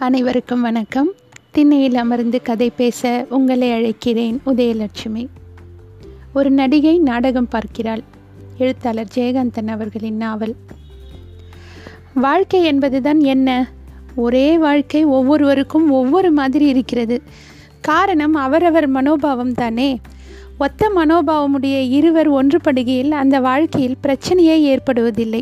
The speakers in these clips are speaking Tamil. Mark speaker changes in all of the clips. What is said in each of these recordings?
Speaker 1: அனைவருக்கும் வணக்கம். திண்ணையில் அமர்ந்து கதை பேச உங்களை அழைக்கிறேன் உதயலட்சுமி. ஒரு நடிகை நாடகம் பார்க்கிறாள். எழுத்தாளர் ஜெயகாந்தன் அவர்களின் நாவல். வாழ்க்கை என்பதுதான் என்ன? ஒரே வாழ்க்கை ஒவ்வொருவருக்கும் ஒவ்வொரு மாதிரி இருக்கிறது. காரணம் அவரவர் மனோபாவம் தானே? ஒத்த மனோபாவமுடைய இருவர் ஒன்றுபடுகையில் அந்த வாழ்க்கையில் பிரச்சனையே ஏற்படுவதில்லை.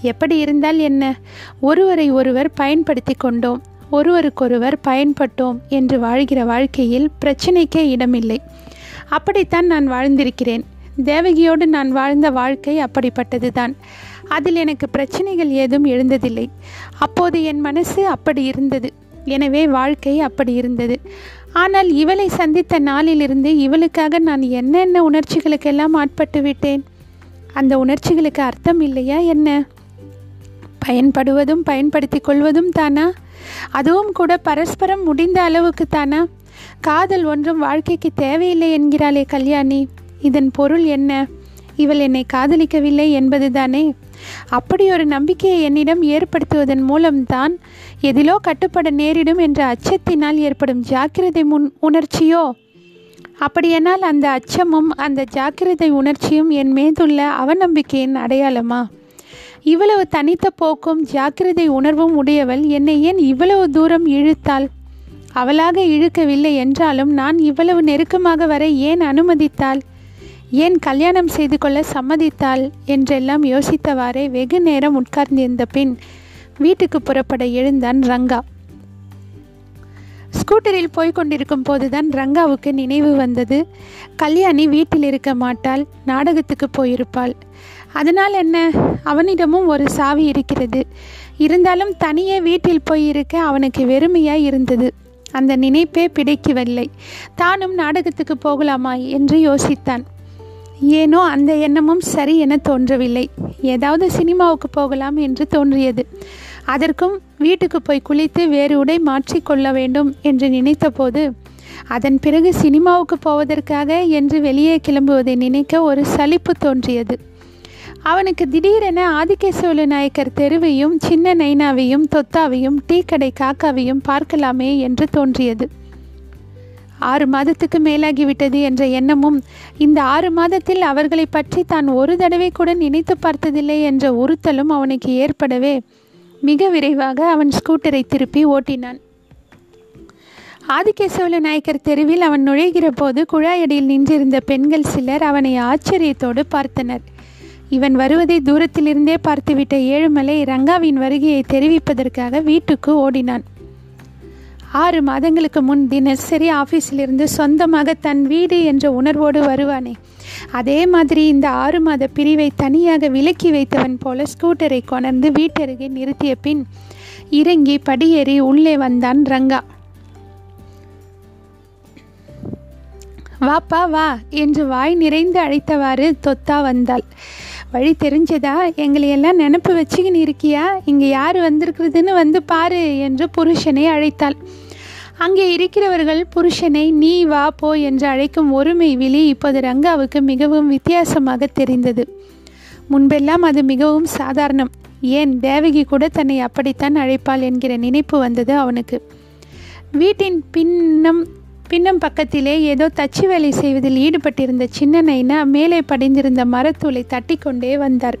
Speaker 1: எப்படி இருந்தால் என்ன? ஒருவரை ஒருவர் பயன்படுத்தி கொண்டோம். ஒருவருக்கொருவர் பயன்பட்டோம் என்று வாழ்கிற வாழ்க்கையில் பிரச்சனைக்கே இடமில்லை. அப்படித்தான் நான் வாழ்ந்திருக்கிறேன். தேவகியோடு நான் வாழ்ந்த வாழ்க்கை அப்படிப்பட்டது தான் அதில் எனக்கு பிரச்சனைகள் ஏதும் எழுந்ததில்லை. அப்போது என் மனசு அப்படி இருந்தது. எனவே வாழ்க்கை அப்படி இருந்தது. ஆனால் இவளை சந்தித்த நாளிலிருந்து இவளுக்காக நான் என்னென்ன உணர்ச்சிகளுக்கெல்லாம் ஆட்பட்டு விட்டேன்? அந்த உணர்ச்சிகளுக்கு அர்த்தம் இல்லையா என்ன? பயன்படுவதும் பயன்படுத்தி கொள்வதும் தானா? அதுவும் கூட பரஸ்பரம் முடிந்த அளவுக்கு தானா? காதல் ஒன்றும் வாழ்க்கைக்கு தேவையில்லை என்கிறாளே கல்யாணி. இதன் பொருள் என்ன? இவள் என்னை காதலிக்கவில்லை என்பதுதானே? அப்படி ஒரு நம்பிக்கையை என்னிடம் ஏற்படுத்துவதன் மூலம்தான் எதிலோ கட்டுப்பட நேரிடும் என்ற அச்சத்தினால் ஏற்படும் ஜாக்கிரதை முன் உணர்ச்சியோ? அப்படியானால் அந்த அச்சமும் அந்த ஜாக்கிரதை உணர்ச்சியும் என் மீதுள்ள அவநம்பிக்கையின் அடையாளமா? இவ்வளவு தனித்த போக்கும் ஜாக்கிரதை உணர்வும் உடையவள் என்னை ஏன் இவ்வளவு தூரம் இழுத்தாள்? அவளாக இழுக்கவில்லை என்றாலும் நான் இவ்வளவு நெருக்கமாக வர ஏன் அனுமதித்தாள்? ஏன் கல்யாணம் செய்து கொள்ள சம்மதித்தாள்? என்றெல்லாம் யோசித்தவாறே வெகு நேரம் உட்கார்ந்திருந்த பின் வீட்டுக்கு புறப்பட எழுந்தான் ரங்கா. ஸ்கூட்டரில் போய்கொண்டிருக்கும் போதுதான் ரங்காவுக்கு நினைவு வந்தது. கல்யாணி வீட்டில் இருக்க மாட்டாள் நாடகத்துக்கு போயிருப்பாள். அதனால் என்ன? அவனிடமும் ஒரு சாவி இருக்கிறது. இருந்தாலும் தனியே வீட்டில் போய் இருக்க அவனுக்கு வெறுமையாய் இருந்தது. அந்த நினைப்பே பிடிக்கவில்லை. தானும் நாடகத்துக்கு போகலாமா என்று யோசித்தான். ஏனோ அந்த எண்ணமும் சரி என தோன்றவில்லை. ஏதாவது சினிமாவுக்கு போகலாம் என்று தோன்றியது. அதற்கும் வீட்டுக்கு போய் குளித்து வேறு உடை மாற்றிக்கொள்ள வேண்டும் என்று நினைத்தபோது அதன் பிறகு சினிமாவுக்கு போவதற்காக என்று வெளியே கிளம்புவதை நினைக்க ஒரு சலிப்பு தோன்றியது. அவனுக்கு திடீரென ஆதிகேசவலு நாயக்கர் தெருவையும் சின்ன நைனாவையும் தொத்தாவையும் டீ கடை காக்காவையும் பார்க்கலாமே என்று தோன்றியது. ஆறு மாதத்துக்கு மேலாகிவிட்டது என்ற எண்ணமும் இந்த ஆறு மாதத்தில் அவர்களை பற்றி தான் ஒரு தடவை கூட நினைத்து பார்த்ததில்லை என்ற உறுத்தலும் அவனுக்கு ஏற்படவே மிக விரைவாக அவன் ஸ்கூட்டரை திருப்பி ஓட்டினான். ஆதிகேசவல நாயக்கர் தெருவில் அவன் நுழைகிற போது குழாயடியில் நின்றிருந்த பெண்கள் சிலர் அவனை ஆச்சரியத்தோடு பார்த்தனர். இவன் வருவதை தூரத்திலிருந்தே பார்த்துவிட்ட ஏழுமலை ரங்காவின் வருகையை தெரிவிப்பதற்காக வீட்டுக்கு ஓடினான். ஆறு மாதங்களுக்கு முன் தினசரி ஆஃபீஸிலிருந்து சொந்தமாக தன் வீடு என்ற உணர்வோடு வருவானே. அதே மாதிரி இந்த ஆறு மாத பிரிவை தனியாக விலக்கி வைத்தவன் போல ஸ்கூட்டரை கொணர்ந்து வீட்டருகே நிறுத்திய பின் இறங்கி படியேறி உள்ளே வந்தான் ரங்கா. வாப்பா வா என்று வாய் நிறைந்து அழைத்தவாறு தொத்தா வந்தாள். வழி தெரிஞ்சதா? எங்களையெல்லாம் நினப்பு வச்சுக்கின்னு இருக்கியா? இங்கே யார் வந்திருக்கிறதுன்னு வந்து பாரு என்று புருஷனை அழைத்தாள். அங்கே இருக்கிறவர்கள் புருஷனை நீ வா போ என்று அழைக்கும் ஒருமை விழி இப்போது ரங்காவுக்கு மிகவும் வித்தியாசமாக தெரிந்தது. முன்பெல்லாம் அது மிகவும் சாதாரணம். ஏன்? தேவகி கூட தன்னை அப்படித்தான் அழைப்பாள் என்கிற நினைப்பு வந்தது அவனுக்கு. வீட்டின் பின்னம் பின்னம் பக்கத்திலே ஏதோ தச்சு வேலை செய்வதில் ஈடுபட்டிருந்த சின்ன நைனா மேலே படிந்திருந்த மரத்தூளை தட்டி கொண்டே வந்தார்.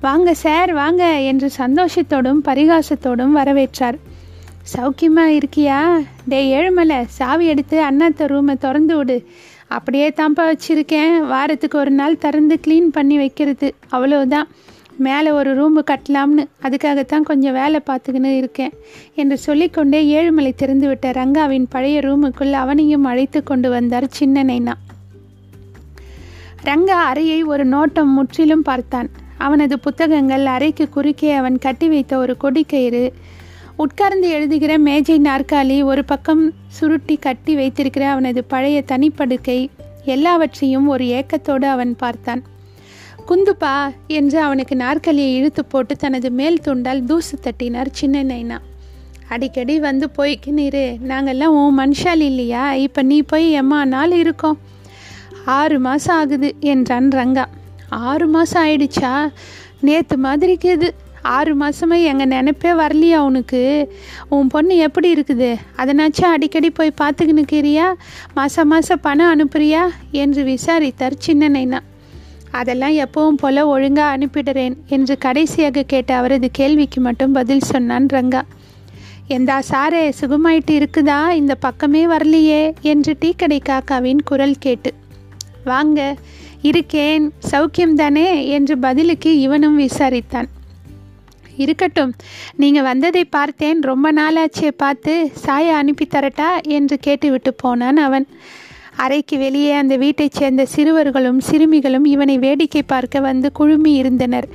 Speaker 1: வாங்க சார் வாங்க என்று சந்தோஷத்தோடும் பரிகாசத்தோடும் வரவேற்றார். சௌக்கியமா இருக்கியா? டே ஏழுமலை சாவி எடுத்து அண்ணாத்த ரூமை திறந்து விடு. அப்படியே தான்ப்பா வச்சுருக்கேன். வாரத்துக்கு ஒரு நாள் திறந்து க்ளீன் பண்ணி வைக்கிறது. அவ்வளோதான் மேலே ஒரு ரூமு கட்டலாம்னு அதுக்காகத்தான் கொஞ்சம் வேலை பார்த்துக்கின்னு இருக்கேன் என்று சொல்லிக்கொண்டே ஏழுமலை திறந்துவிட்ட ரங்காவின் பழைய ரூமுக்குள் அவனையும் அழைத்து கொண்டு வந்தார் சின்ன நைனா ரங்கா அறையை ஒரு நோட்டம் முற்றிலும் பார்த்தான். அவனது புத்தகங்கள் அறைக்கு குறுக்கே அவன் கட்டி வைத்த ஒரு கொடிக்கயிறு உட்கார்ந்து எழுதுகிற மேஜை நாற்காலி ஒரு பக்கம் சுருட்டி கட்டி வைத்திருக்கிற அவனது பழைய தனிப்படுக்கை எல்லாவற்றையும் ஒரு ஏக்கத்தோடு அவன் பார்த்தான். குந்துப்பா என்று அவனுக்கு நாற்காலியை இழுத்து போட்டு தனது மேல் துண்டால் தூசு தட்டினார் சின்ன நைனா. அடிக்கடி வந்து போய்க்கின்னு இரு நாங்கள்லாம் உன் மனுஷால் இல்லையா? இப்போ நீ போய் எம்மா நாள் இருக்கோம். ஆறு மாதம் ஆகுது என்றான் ரங்கா. ஆறு மாதம் ஆயிடுச்சா? நேற்று மாதிரிக்கு இது ஆறு மாதமாக எங்கள் நினைப்பே வரலையா உனக்கு? உன் பொண்ணு எப்படி இருக்குது? அதனாச்சும் அடிக்கடி போய் பார்த்துக்கினுக்கிறியா மாதம் மாதம் பணம் அனுப்புறியா? என்று விசாரித்தார் சின்ன நைனா. அதெல்லாம் எப்பவும் போல ஒழுங்காக அனுப்பிடுறேன் என்று கடைசியாக கேட்ட அவரது கேள்விக்கு மட்டும் பதில் சொன்னான் ரங்கா. எந்தா சாரே சுகமாயிட்டு இருக்குதா? இந்த பக்கமே வரலையே என்று டீக்கடை காக்காவின் குரல் கேட்டு. வாங்க இருக்கேன் சௌக்கியம் தானே? என்று பதிலுக்கு இவனும் விசாரித்தான். இருக்கட்டும் நீங்கள் வந்ததை பார்த்தேன் ரொம்ப நாளாச்சே பார்த்து சாயை அனுப்பி தரட்டா? என்று கேட்டுவிட்டு போனான் அவன். அறைக்கு வெளியே அந்த வீட்டைச் சேர்ந்த சிறுவர்களும் சிறுமிகளும் இவனை வேடிக்கை பார்க்க வந்து குழுமி இருந்தனர்.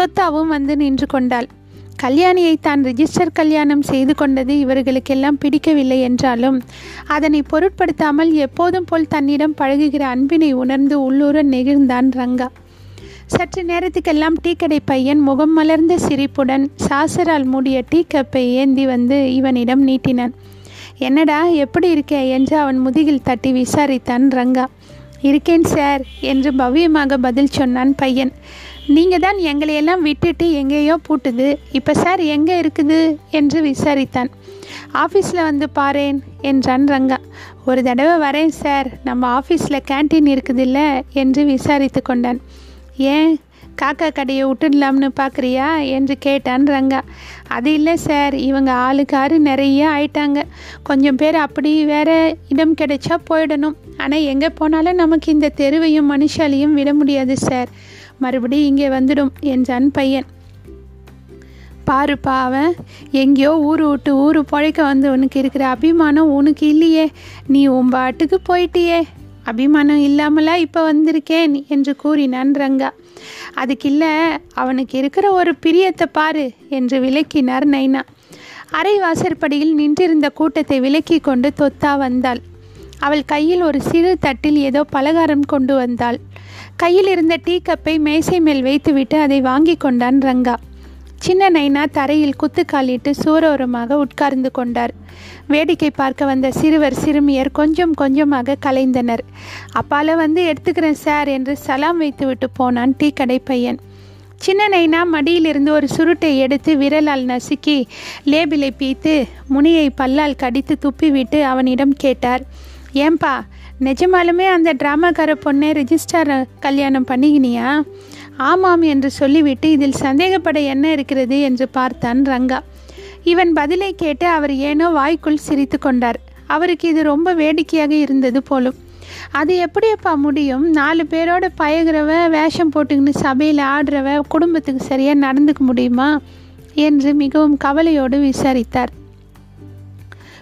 Speaker 1: தொத்தாவும் வந்து நின்று கொண்டாள். கல்யாணியை தான் ரிஜிஸ்டர் கல்யாணம் செய்து கொண்டது இவர்களுக்கெல்லாம் பிடிக்கவில்லை என்றாலும் அதனை பொருட்படுத்தாமல் எப்போதும் போல் தன்னிடம் பழகுகிற அன்பினை உணர்ந்து உள்ளூர நெகிழ்ந்தான் ரங்கா. சற்று நேரத்துக்கெல்லாம் டீக்கடை பையன் முகம் மலர்ந்த சிரிப்புடன் சாசரால் மூடிய டீ கப்பை ஏந்தி வந்து இவனிடம் நீட்டினான். என்னடா எப்படி இருக்கே? என்று அவன் முதுகில் தட்டி விசாரித்தான் ரங்கா. இருக்கேன் சார் என்று பவ்யமாக பதில் சொன்னான் பையன். நீங்கள் தான் எங்களையெல்லாம் விட்டுட்டு எங்கேயோ பூட்டுது. இப்போ சார் எங்கே இருக்குது? என்று விசாரித்தான். ஆஃபீஸில் வந்து பாரேன் என்றான் ரங்கா. ஒரு தடவை வரேன் சார் நம்ம ஆஃபீஸில் கேன்டீன் இருக்குதில்ல? என்று விசாரித்து கொண்டான். ஏன்? காக்கா கடையை விட்டுடலாம்னு பார்க்குறியா என்று கேட்டான் ரங்கா. அது இல்லை சார் இவங்க ஆளுக்காரு நிறைய ஆயிட்டாங்க. கொஞ்சம் பேர் அப்படி வேற இடம் கிடைச்சா போயிடணும். ஆனால் எங்கே போனாலும் நமக்கு இந்த தெருவையும் மனுஷாலையும் விட முடியாது சார். மறுபடியும் இங்கே வந்துடும் என்றான் பையன். பாருப்பா அவன் எங்கேயோ ஊர் விட்டு ஊர் பழைக்க வந்து உனக்கு இருக்கிற அபிமானம் உனக்கு இல்லையே. நீ உன் பாட்டுக்கு போயிட்டியே. அபிமானம் இல்லாமலா இப்போ வந்திருக்கேன் என்று கூறினான் ரங்கா. அதுக்கு இல்லை அவனுக்கு இருக்கிற ஒரு பிரியத்தை பாரு என்று விளக்கினார் நைனா. அரை வாசற்படியில் நின்றிருந்த கூட்டத்தை விலக்கி கொண்டு தொத்தா வந்தாள். அவள் கையில் ஒரு சிறு தட்டில் ஏதோ பலகாரம் கொண்டு வந்தாள். கையில் இருந்த டீ கப்பை மேசை மேல் வைத்துவிட்டு அதை வாங்கி கொண்டான் ரங்கா. சின்ன நைனா தரையில் குத்துக்காலிட்டு சூரோரமாக உட்கார்ந்து கொண்டார். வேடிக்கை பார்க்க வந்த சிறுவர் சிறுமியர் கொஞ்சம் கொஞ்சமாக கலைந்தனர். அப்பால வந்து எடுத்துக்கிறேன் சார் என்று சலாம் வைத்துவிட்டு போனான் டீ கடை பையன் சின்ன நைனா மடியிலிருந்து ஒரு சுருட்டை எடுத்து விரலால் நசுக்கி லேபிலை பீத்து முனியை பல்லால் கடித்து துப்பிவிட்டு அவனிடம் கேட்டார் ஏன்பா நிஜமாலுமே அந்த டிராமாக்கார பொண்ணை ரிஜிஸ்டார் கல்யாணம் பண்ணிக்கினியா? ஆமாம் என்று சொல்லிவிட்டு இதில் சந்தேகப்பட என்ன இருக்கிறது என்று பார்த்தான் ரங்கா. இவன் பதிலை கேட்டு அவர் ஏனோ வாய்க்குள் சிரித்து கொண்டார். அவருக்கு இது ரொம்ப வேடிக்கையாக இருந்தது போலும். அது எப்படியப்பா முடியும்? நாலு பேரோட பயகிறவ வேஷம் போட்டுக்கின்னு சபையில் ஆடுறவ குடும்பத்துக்கு சரியாக நடந்துக்க முடியுமா? என்று மிகவும் கவலையோடு விசாரித்தார்.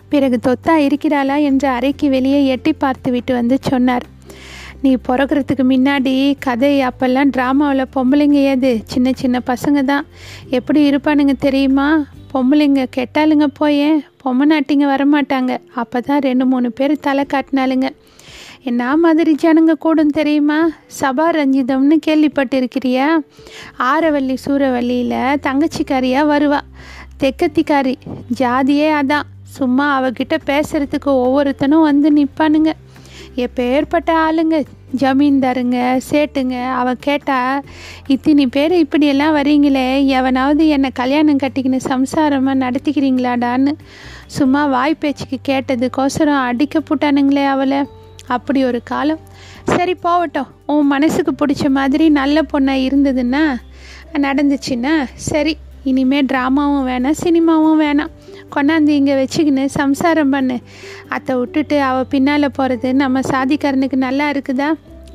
Speaker 1: பிறகு தொத்தா இருக்கிறாளா என்று அறைக்கு வெளியே எட்டி பார்த்துவிட்டு வந்து சொன்னார். நீ பிறக்கிறதுக்கு முன்னாடி கதை அப்போல்லாம் ட்ராமாவில் பொம்பளைங்க ஏது சின்ன சின்ன பசங்க தான் எப்படி இருப்பானுங்க தெரியுமா? பொம்பளைங்க கெட்டாளுங்க போயேன் பொம்மநாட்டிங்க வரமாட்டாங்க. அப்போ தான் ரெண்டு மூணு பேர் தலை காட்டினாளுங்க. என்ன மாதிரி ஜனங்க கூடும் தெரியுமா? சபா ரஞ்சிதம்னு கேள்விப்பட்டிருக்கிறியா? ஆரவல்லி சூறவல்லியில் தங்கச்சிக்காரியாக வருவா. தெக்கத்திக்காரி. ஜாதியே அதான். சும்மா அவகிட்ட பேசுறதுக்கு ஒவ்வொருத்தனும் வந்து நிற்பானுங்க எப்பேற்பட்ட ஆளுங்க. ஜமீன்தாருங்க சேட்டுங்க. அவள் கேட்டா இத்தனி பேர் இப்படியெல்லாம் வரீங்களே எவனாவது என்னை கல்யாணம் கட்டிக்கின்னு சம்சாரமாக நடத்திக்கிறீங்களாடான்னு? சும்மா வாய் பேச்சுக்கு கேட்டதுக்கோசரம் அடிக்க போட்டானுங்களே அவளை. அப்படி ஒரு காலம். சரி போகட்டும். உன் மனசுக்கு பிடிச்ச மாதிரி நல்ல பொண்ணாக இருந்ததுன்னா நடந்துச்சுன்னா சரி. இனிமேல் ட்ராமாவும் வேணாம் சினிமாவும் வேணாம். கொண்டாந்து இங்கே வச்சுக்கின்னு சம்சாரம் பண்ணு. அத்தை விட்டுட்டு அவள் பின்னால் போகிறது நம்ம சாதிக்காரனுக்கு நல்லா இருக்குதா?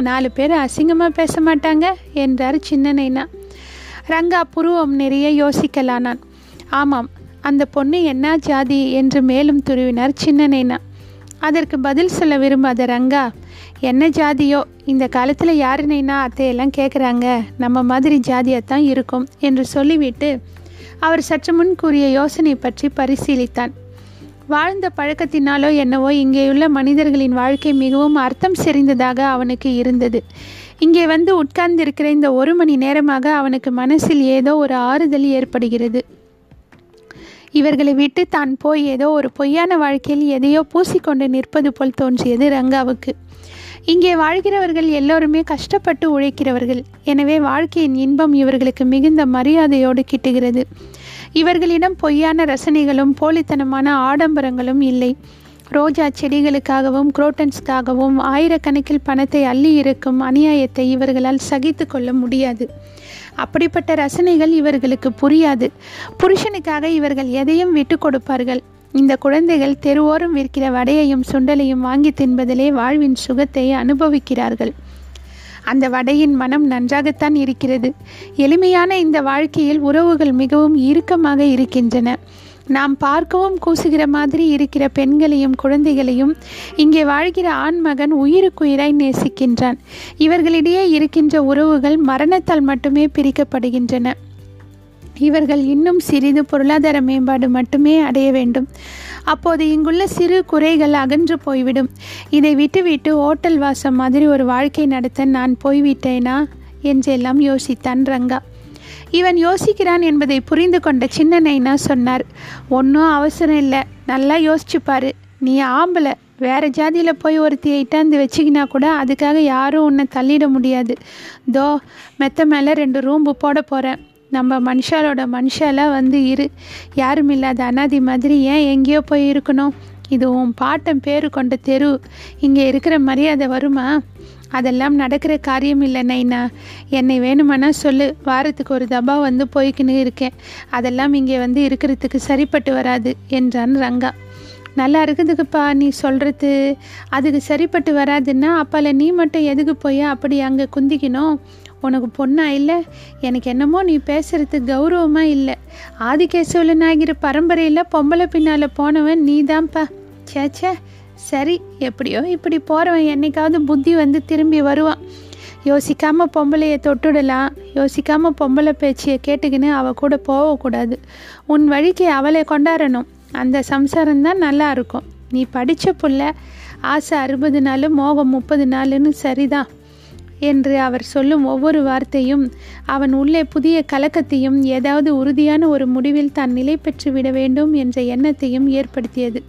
Speaker 1: நாலு பேர் அசிங்கமாக பேச மாட்டாங்க என்றார் சின்ன நைனா. ரங்கா புருவம் நிறைய யோசிக்கலானான். ஆமாம் அந்த பொண்ணு என்ன ஜாதி என்று மேலும் துருவினார் சின்ன நைனா. அதற்கு பதில் சொல்ல விரும்பாத ரங்கா என்ன ஜாதியோ? இந்த காலத்தில் யாருனைனா அத்தையெல்லாம் கேட்குறாங்க நம்ம மாதிரி ஜாதியாக தான் இருக்கும் என்று சொல்லிவிட்டு அவர் சற்று முன் கூறிய யோசனை பற்றி பரிசீலித்தான். வாழ்ந்த பழக்கத்தினாலோ என்னவோ இங்கேயுள்ள மனிதர்களின் வாழ்க்கை மிகவும் அர்த்தம் செறிந்ததாக அவனுக்கு இருந்தது. இங்கே வந்து உட்கார்ந்திருக்கிற இந்த ஒரு மணி நேரமாக அவனுக்கு மனசில் ஏதோ ஒரு ஆறுதல் ஏற்படுகிறது. இவர்களை விட்டு தான் போய் ஏதோ ஒரு பொய்யான வாழ்க்கையில் எதையோ பூசிக்கொண்டு நிற்பது போல் தோன்றியது ரங்காவுக்கு. இங்கே வாழ்கிறவர்கள் எல்லோருமே கஷ்டப்பட்டு உழைக்கிறவர்கள். எனவே வாழ்க்கையின் இன்பம் இவர்களுக்கு மிகுந்த மரியாதையோடு கிட்டுகிறது. இவர்களிடம் பொய்யான ரசனைகளும் போலித்தனமான ஆடம்பரங்களும் இல்லை. ரோஜா செடிகளுக்காகவும் குரோட்டன்ஸ்க்காகவும் ஆயிரக்கணக்கில் பணத்தை அள்ளி இருக்கும் அநியாயத்தை இவர்களால் சகித்து கொள்ள முடியாது. அப்படிப்பட்ட ரசனைகள் இவர்களுக்கு புரியாது. புருஷனுக்காக இவர்கள் எதையும் விட்டு கொடுப்பார்கள். இந்த குழந்தைகள் தெருவோரம் விற்கிற வடையையும் சுண்டலையும் வாங்கி தின்பதிலே வாழ்வின் சுகத்தை அனுபவிக்கிறார்கள். அந்த வடையின் மனம் நன்றாகத்தான் இருக்கிறது. எளிமையான இந்த வாழ்க்கையில் உறவுகள் மிகவும் இறுக்கமாக இருக்கின்றன. நாம் பார்க்கவும் கூசுகிற மாதிரி இருக்கிற பெண்களையும் குழந்தைகளையும் இங்கே வாழ்கிற ஆண் மகன் உயிருக்குயிராய் நேசிக்கின்றான். இவர்களிடையே இருக்கின்ற உறவுகள் மரணத்தால் மட்டுமே பிரிக்கப்படுகின்றன. இவர்கள் இன்னும் சிறிது பொருளாதார மேம்பாடு மட்டுமே அடைய வேண்டும். அப்போது இங்குள்ள சிறு குறைகள் அகன்று போய்விடும். இதை விட்டுவிட்டு ஓட்டல் வாசம் மாதிரி ஒரு வாழ்க்கை நடத்த நான் போய்விட்டேனா? என்றெல்லாம் யோசித்தான் ரங்கா. இவன் யோசிக்கிறான் என்பதை புரிந்து கொண்ட சின்ன நைனா சொன்னார் ஒன்றும் அவசரம் இல்லை. நல்லா யோசிச்சுப்பாரு நீ ஆம்பளை. வேறு ஜாதியில் போய் ஒருத்தியை இட்டாந்து வச்சிக்கினா கூட அதுக்காக யாரும் உன்னை தள்ளிட முடியாது. தோ மெத்த மேலே ரெண்டு ரூம்பு போட போகிறேன் நம்ம மனுஷாலோட மனுஷாலாம் வந்து இரு. யாரும் இல்லாத அனாதி மாதிரி ஏன் எங்கேயோ போய் இருக்கணும்? இது உன் பாட்டம் பேரு கொண்ட தெரு. இங்கே இருக்கிற மரியாதை வருமா? அதெல்லாம் நடக்கிற காரியம் இல்லை நைனா. என்னை வேணுமானா சொல்லு. வாரத்துக்கு ஒரு தபா வந்து போய்க்கின்னு இருக்கேன். அதெல்லாம் இங்கே வந்து இருக்கிறதுக்கு சரிப்பட்டு வராது என்றான் ரங்கா. நல்லா இருக்குதுக்குப்பா நீ சொல்கிறது அதுக்கு சரிப்பட்டு வராதுன்னா அப்பால நீ மட்டும் எதுக்கு போய் அப்படி அங்கே குந்திக்கணும்? உனக்கு பொண்ணா இல்லை? எனக்கு என்னமோ நீ பேசுறது கௌரவமாக இல்லை. ஆதிகேசவல நாயகிற பரம்பரையில் பொம்பளை பின்னால் போனவன் நீ தான்ப்பா சேச்சே சரி எப்படியோ இப்படி போகிறவன் என்னைக்காவது புத்தி வந்து திரும்பி வருவான். யோசிக்காமல் பொம்பளையை தொட்டுடலாம். யோசிக்காமல் பொம்பளை பேச்சியை கேட்டுக்கின்னு அவள் கூட போகக்கூடாது உன் வழிக்கு அவளை கொண்டாடணும். அந்த சம்சாரம்தான் நல்லா இருக்கும். நீ படித்த புள்ள. ஆசை அறுபது நாள் மோகம் முப்பது நாளுன்னு சரிதான். என்று அவர் சொல்லும் ஒவ்வொரு வார்த்தையும் அவன் உள்ளே புதிய கலக்கத்தையும் ஏதாவது உறுதியான ஒரு முடிவில் தான் நிலை பெற்று விட வேண்டும் என்ற எண்ணத்தையும் ஏற்படுத்தியது.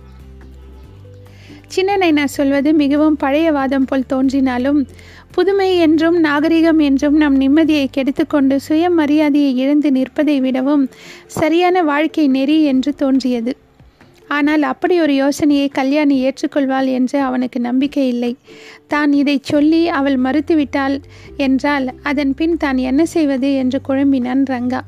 Speaker 1: சின்னனை நான் சொல்வது மிகவும் பழைய வாதம் போல் தோன்றினாலும் புதுமை என்றும் நாகரிகம் என்றும் நம் நிம்மதியை கெடுத்துக்கொண்டு சுயமரியாதையை இழந்து நிற்பதை விடவும் சரியான வாழ்க்கை நெறி என்று தோன்றியது. ஆனால் அப்படி ஒரு யோசனையை கல்யாணி ஏற்றுக்கொள்வாள் என்று அவனுக்கு நம்பிக்கை இல்லை. தான் இதை சொல்லி அவள் மறுத்துவிட்டாள் என்றால் அதன் பின் தான் என்ன செய்வது என்று குழம்பினான் ரங்கா.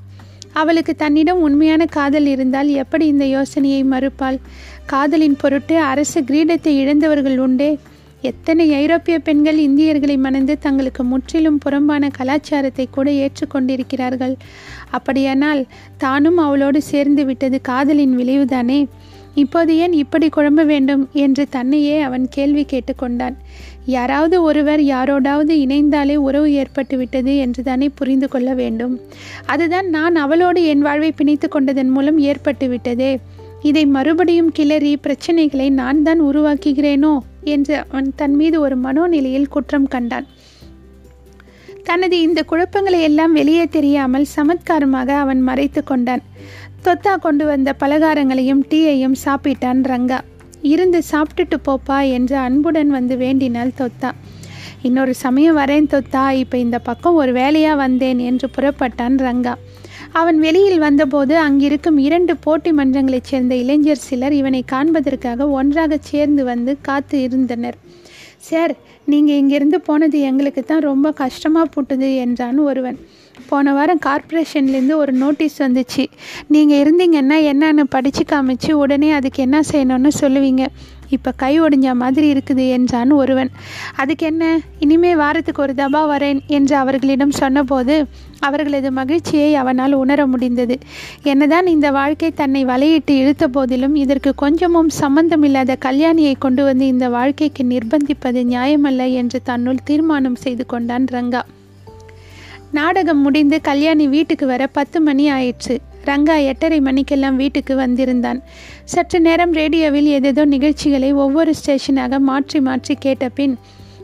Speaker 1: அவளுக்கு தன்னிடம் உண்மையான காதல் இருந்தால் எப்படி இந்த யோசனையை மறுப்பாள்? காதலின் பொருட்டு அரசு கிரீடத்தை இழந்தவர்கள் உண்டே. எத்தனை ஐரோப்பிய பெண்கள் இந்தியர்களை மணந்து தங்களுக்கு முற்றிலும் புறம்பான கலாச்சாரத்தை கூட ஏற்றுக்கொண்டிருக்கிறார்கள். அப்படியானால் தானும் அவளோடு சேர்ந்து விட்டது காதலின் விளைவுதானே? இப்போது ஏன் இப்படி குழம்ப வேண்டும் என்று தன்னையே அவன் கேள்வி கேட்டுக்கொண்டான். யாராவது ஒருவர் யாரோடாவது இணைந்தாலே உறவு ஏற்பட்டு விட்டது என்று தானே புரிந்து கொள்ள வேண்டும். அதுதான் நான் அவளோடு என் வாழ்வை பிணைத்து கொண்டதன் மூலம் ஏற்பட்டு விட்டதே. இதை மறுபடியும் கிளறி பிரச்சனைகளை நான் தான் உருவாக்குகிறேனோ என்று அவன் தன் மீது ஒரு மனோநிலையில் குற்றம் கண்டான். தனது இந்த குழப்பங்களை எல்லாம் வெளியே தெரியாமல் சமத்காரமாக அவன் மறைத்து கொண்டான். தொத்தா கொண்டு வந்த பலகாரங்களையும் டீயையும் சாப்பிட்டான் ரங்கா. இருந்து சாப்பிட்டுட்டு போப்பா என்று அன்புடன் வந்து வேண்டினாள் தொத்தா. இன்னொரு சமயம் வரேன் தொத்தா இப்போ இந்த பக்கம் ஒரு வேலையாக வந்தேன் என்று புறப்பட்டான் ரங்கா. அவன் வெளியில் வந்தபோது அங்கிருக்கும் இரண்டு போட்டி மன்றங்களைச் சேர்ந்த இளைஞர் சிலர் இவனை காண்பதற்காக ஒன்றாக சேர்ந்து வந்து காத்து இருந்தனர். சார் நீங்கள் இங்கிருந்து போனது எங்களுக்கு தான் ரொம்ப கஷ்டமாக போட்டுது என்றான் ஒருவன். போன வாரம் கார்ப்பரேஷன்லேருந்து ஒரு நோட்டீஸ் வந்துச்சு. நீங்கள் இருந்தீங்கன்னா என்னன்னு படித்து காமிச்சு உடனே அதுக்கு என்ன செய்யணும்னு சொல்லுவீங்க. இப்போ கை ஒடிஞ்ச மாதிரி இருக்குது என்றான் ஒருவன். அதுக்கு என்ன? இனிமே வாரத்துக்கு ஒரு தபா வரேன் என்று அவர்களிடம் சொன்னபோது அவர்களது மகிழ்ச்சியை அவனால் உணர முடிந்தது. என்னதான் இந்த வாழ்க்கை தன்னை வலையிட்டு இழுத்த போதிலும் இதற்கு கொஞ்சமும் சம்பந்தமில்லாத கல்யாணியை கொண்டு வந்து இந்த வாழ்க்கைக்கு நிர்பந்திப்பது நியாயமல்ல என்று தன்னுள் தீர்மானம் செய்து கொண்டான் ரங்கா. நாடகம் முடிந்து கல்யாணி வீட்டுக்கு வர பத்து மணி ஆயிடுச்சு ரங்கா எட்டரை மணிக்கெல்லாம் வீட்டுக்கு வந்திருந்தான். சற்று நேரம் ரேடியோவில் ஏதேதோ நிகழ்ச்சிகளை ஒவ்வொரு ஸ்டேஷனாக மாற்றி மாற்றி கேட்ட பின்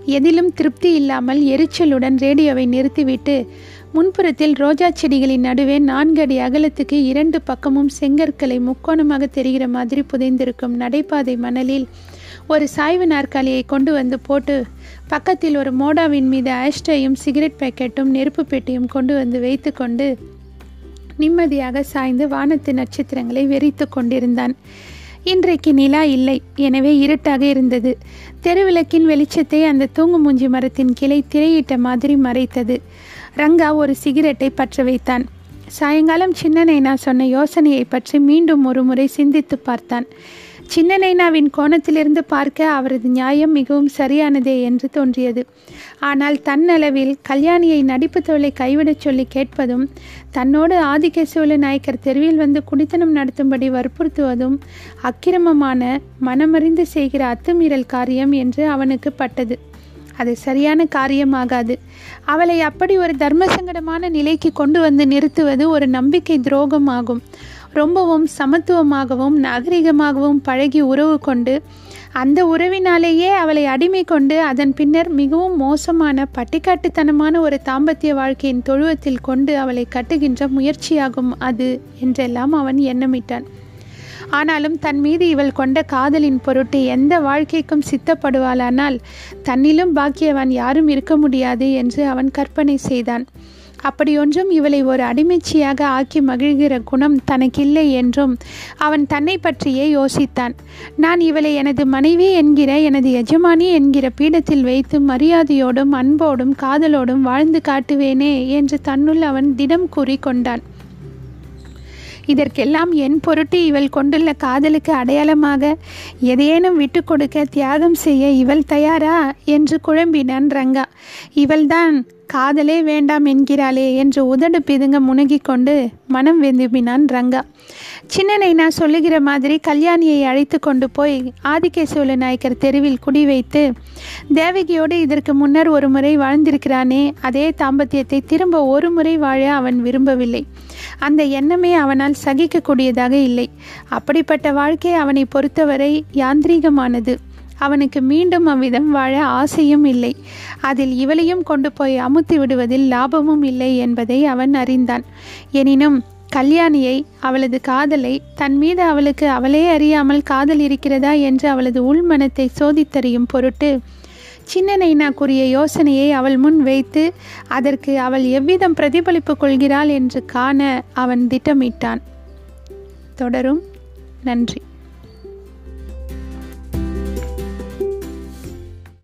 Speaker 1: எதிலும் திருப்தி இல்லாமல் எரிச்சலுடன் ரேடியோவை நிறுத்திவிட்டு முன்புறத்தில் ரோஜா செடிகளின் நடுவே நான்கு அடி அகலத்துக்கு இரண்டு பக்கமும் செங்கற்களை முக்கோணமாக தெரிகிற மாதிரி புதைந்திருக்கும் நடைபாதை மணலில் ஒரு சாய்வு நாற்காலியை கொண்டு வந்து போட்டு பக்கத்தில் ஒரு மோடாவின் மீது ஆஷ்டையும் சிகரெட் பேக்கெட்டும் நெருப்பு பெட்டியும் கொண்டு வந்து வைத்து கொண்டு நிம்மதியாக சாய்ந்து வானத்து நட்சத்திரங்களை வெறித்து கொண்டிருந்தான். இன்றைக்கு நிலா இல்லை. எனவே இருட்டாக இருந்தது. தெருவிளக்கின் வெளிச்சத்தை அந்த தூங்கு மூஞ்சி மரத்தின் கிளை திரையிட்ட மாதிரி மறைத்தது. ரங்கா ஒரு சிகரெட்டை பற்ற வைத்தான். சாயங்காலம் சின்ன நைனா சொன்ன யோசனையை பற்றி மீண்டும் ஒரு முறை சிந்தித்து பார்த்தான். சின்ன நைனாவின் கோணத்திலிருந்து பார்க்க அவரது நியாயம் மிகவும் சரியானதே என்று தோன்றியது. ஆனால் தன்னளவில் கல்யாணியை நடிப்பு தொழிலை கைவிடச் சொல்லி கேட்பதும் தன்னோடு ஆதிக்க சோழ நாயக்கர் தெருவில் வந்து குடித்தனம் நடத்தும்படி வற்புறுத்துவதும் அக்கிரமமான மனமறிந்து செய்கிற அத்துமீறல் காரியம் என்று அவனுக்கு பட்டது. அது சரியான காரியமாகாது. அவளை அப்படி ஒரு தர்மசங்கடமான நிலைக்கு கொண்டு வந்து நிறுத்துவது ஒரு நம்பிக்கை துரோகம் ஆகும் ரொம்பவும் சமத்துவமாகவும் நாகரிகமாகவும் பழகி உறவு கொண்டு அந்த உறவினாலேயே அவளை அடிமை கொண்டு அதன் பின்னர் மிகவும் மோசமான பட்டிக்காட்டுத்தனமான ஒரு தாம்பத்திய வாழ்க்கையின் தொழுவத்தில் கொண்டு அவளை கட்டுகின்ற முயற்சியாகும் அது என்றெல்லாம் அவன் எண்ணமிட்டான். ஆனாலும் தன் மீது இவள் கொண்ட காதலின் பொருட்டு எந்த வாழ்க்கைக்கும் சித்தப்படுவாளானால் தன்னிலும் பாக்கியவன் யாரும் இருக்க முடியாது என்று அவன் கற்பனை செய்தான். அப்படியொன்றும் இவளை ஒரு அடிமைச்சியாக ஆக்கி மகிழ்கிற குணம் தனக்கில்லை என்றும் அவன் தன்னை பற்றியே யோசித்தான். நான் இவளை எனது மனைவி என்கிற எனது எஜமானி என்கிற பீடத்தில் வைத்து மரியாதையோடும் அன்போடும் காதலோடும் வாழ்ந்து காட்டுவேனே என்று தன்னுள் அவன் திடம் கூறி கொண்டான். இதற்கெல்லாம் என் பொருட்டு இவள் கொண்டுள்ள காதலுக்கு அடையாளமாக எதேனும் விட்டு கொடுக்க தியாகம் செய்ய இவள் தயாரா? என்று குழம்பினான் ரங்கா. இவள்தான் காதலே வேண்டாம் என்கிறாளே என்று உதடு பிதுங்க முனகிக் கொண்டு மனம் வெந்துபினான் ரங்கா. சின்னனை நான் சொல்லுகிற மாதிரி கல்யாணியை அழைத்து கொண்டு போய் ஆதிகேசவல நாயக்கர் தெருவில் குடி வைத்து தேவகியோடு இதற்கு முன்னர் ஒரு முறை வாழ்ந்திருக்கிறானே அதே தாம்பத்தியத்தை திரும்ப ஒரு முறை வாழ அவன் விரும்பவில்லை. அந்த எண்ணமே அவனால் சகிக்கக்கூடியதாக இல்லை. அப்படிப்பட்ட வாழ்க்கை அவனை பொறுத்தவரை யாந்திரீகமானது. அவனுக்கு மீண்டும் அவ்விதம் வாழ ஆசையும் இல்லை. அதில் இவளையும் கொண்டு போய் அமுத்தி விடுவதில் லாபமும் இல்லை என்பதை அவன் அறிந்தான். எனினும் கல்யாணியை அவளது காதலை தன் மீது அவளுக்கு அவளே அறியாமல் காதல் இருக்கிறதா என்று அவளது உள்மனத்தை சோதித்தறியும் பொருட்டு சின்ன நைனா கூறிய யோசனையை அவள் முன் வைத்து அதற்கு அவள் எவ்விதம் பிரதிபலிப்பு கொள்கிறாள் என்று காண அவன் திட்டமிட்டான். தொடரும். நன்றி.